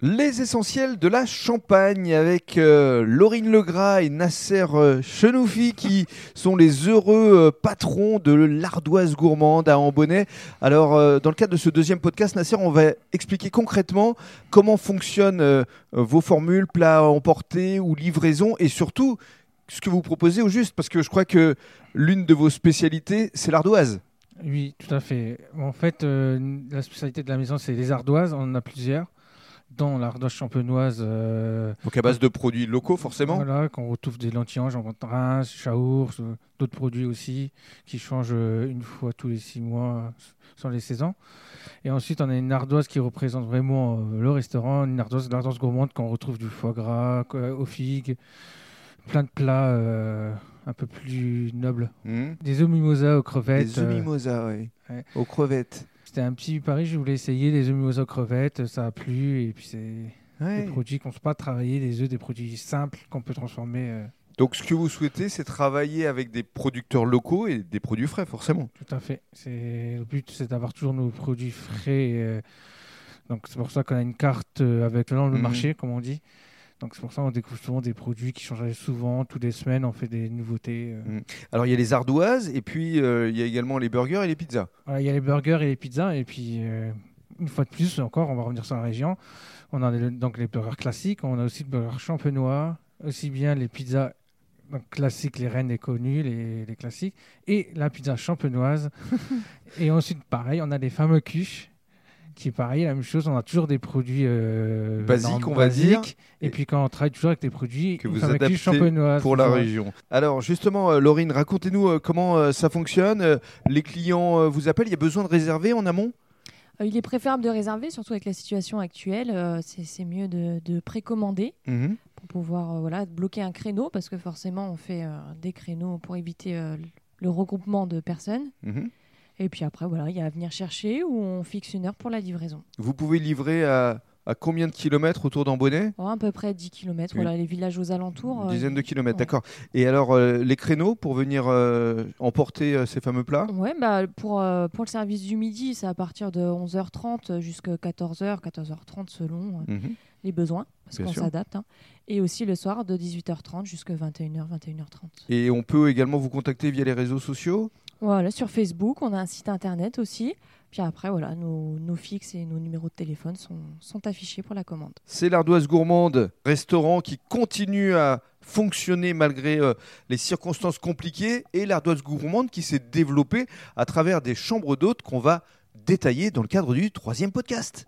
Les essentiels de la Champagne avec euh, Laurine Legras et Nasser euh, Chenoufi qui sont les heureux euh, patrons de l'ardoise gourmande à Ambonnet. Alors, euh, dans le cadre de ce deuxième podcast, Nasser, on va expliquer concrètement comment fonctionnent vos formules, plats emportés ou livraison et surtout ce que vous proposez au juste parce que je crois que l'une de vos spécialités, c'est l'ardoise. Oui, tout à fait. En fait, la spécialité de la maison, c'est les ardoises. On en a plusieurs, dont l'ardoise champenoise. euh, Donc à base de produits locaux forcément. Voilà, qu'on retrouve des lentilles, jambon de Reims, chaours, euh, d'autres produits aussi qui changent euh, une fois tous les six mois sur les saisons. Et ensuite, on a une ardoise qui représente vraiment le restaurant, une ardoise, l'ardoise gourmande qu'on retrouve du foie gras, aux figues, plein de plats un peu plus nobles. Hmm. Des œufs mimosa aux crevettes. Des œufs mimosa, ouais. Aux crevettes. C'était un petit pari, je voulais essayer les œufs aux crevettes, ça a plu, et puis c'est Ouais. des produits qu'on ne peut pas travailler, des œufs, des produits simples qu'on peut transformer. euh, Donc ce que vous souhaitez, c'est travailler avec des producteurs locaux et des produits frais, forcément. Tout à fait. Le but, c'est d'avoir toujours nos produits frais. euh, donc c'est pour ça qu'on a une carte euh, avec le Mhm. marché, comme on dit. Donc c'est pour ça qu'on découvre souvent des produits qui changent souvent, toutes les semaines, on fait des nouveautés. euh. Alors il y a les ardoises et puis euh, il y a également les burgers et les pizzas. Voilà, il y a les burgers et les pizzas, et puis euh, une fois de plus encore, on va revenir sur la région. On a les- donc les burgers classiques, on a aussi le burger champenois, aussi bien les pizzas donc, classiques, les reines, les connues, les, les classiques, et la pizza champenoise. et ensuite, pareil, on a les fameux cuches, qui est pareil, la même chose, on a toujours des produits euh, Basiques, non, on va dire. basiques, Et puis quand on travaille toujours avec des produits, Que vous adaptez. Pour la région. Alors justement, euh, Laurine, racontez-nous euh, comment euh, ça fonctionne. Les clients vous appellent, il y a besoin de réserver en amont? Il est préférable de réserver, surtout avec la situation actuelle. c'est mieux de, de précommander Mhm. pour pouvoir euh, voilà, bloquer un créneau, parce que forcément, on fait euh, des créneaux pour éviter euh, le regroupement de personnes. Mhm. Et puis après, voilà, il y a à venir chercher ou on fixe une heure pour la livraison. Vous pouvez livrer à, à combien de kilomètres autour d'Ambonnet Oh, à peu près 10 km, Oui. voilà, les villages aux alentours. Une euh, dizaine de kilomètres, ouais. d'accord. Et alors, euh, les créneaux pour venir euh, emporter ces fameux plats? Ouais, bah, pour, euh, pour le service du midi, c'est à partir de 11h30 jusqu'à 14h, 14h30 selon Mhm. les besoins, parce qu'on s'adapte. hein. Et aussi le soir de 18h30 jusqu'à 21h, 21h30. Et on peut également vous contacter via les réseaux sociaux? Voilà, sur Facebook, on a un site internet aussi. Puis après, voilà, nos, fixes et nos numéros de téléphone sont, sont affichés pour la commande. C'est l'Ardoise Gourmande, restaurant qui continue à fonctionner malgré euh, les circonstances compliquées, et l'Ardoise Gourmande qui s'est développée à travers des chambres d'hôtes qu'on va détailler dans le cadre du troisième podcast.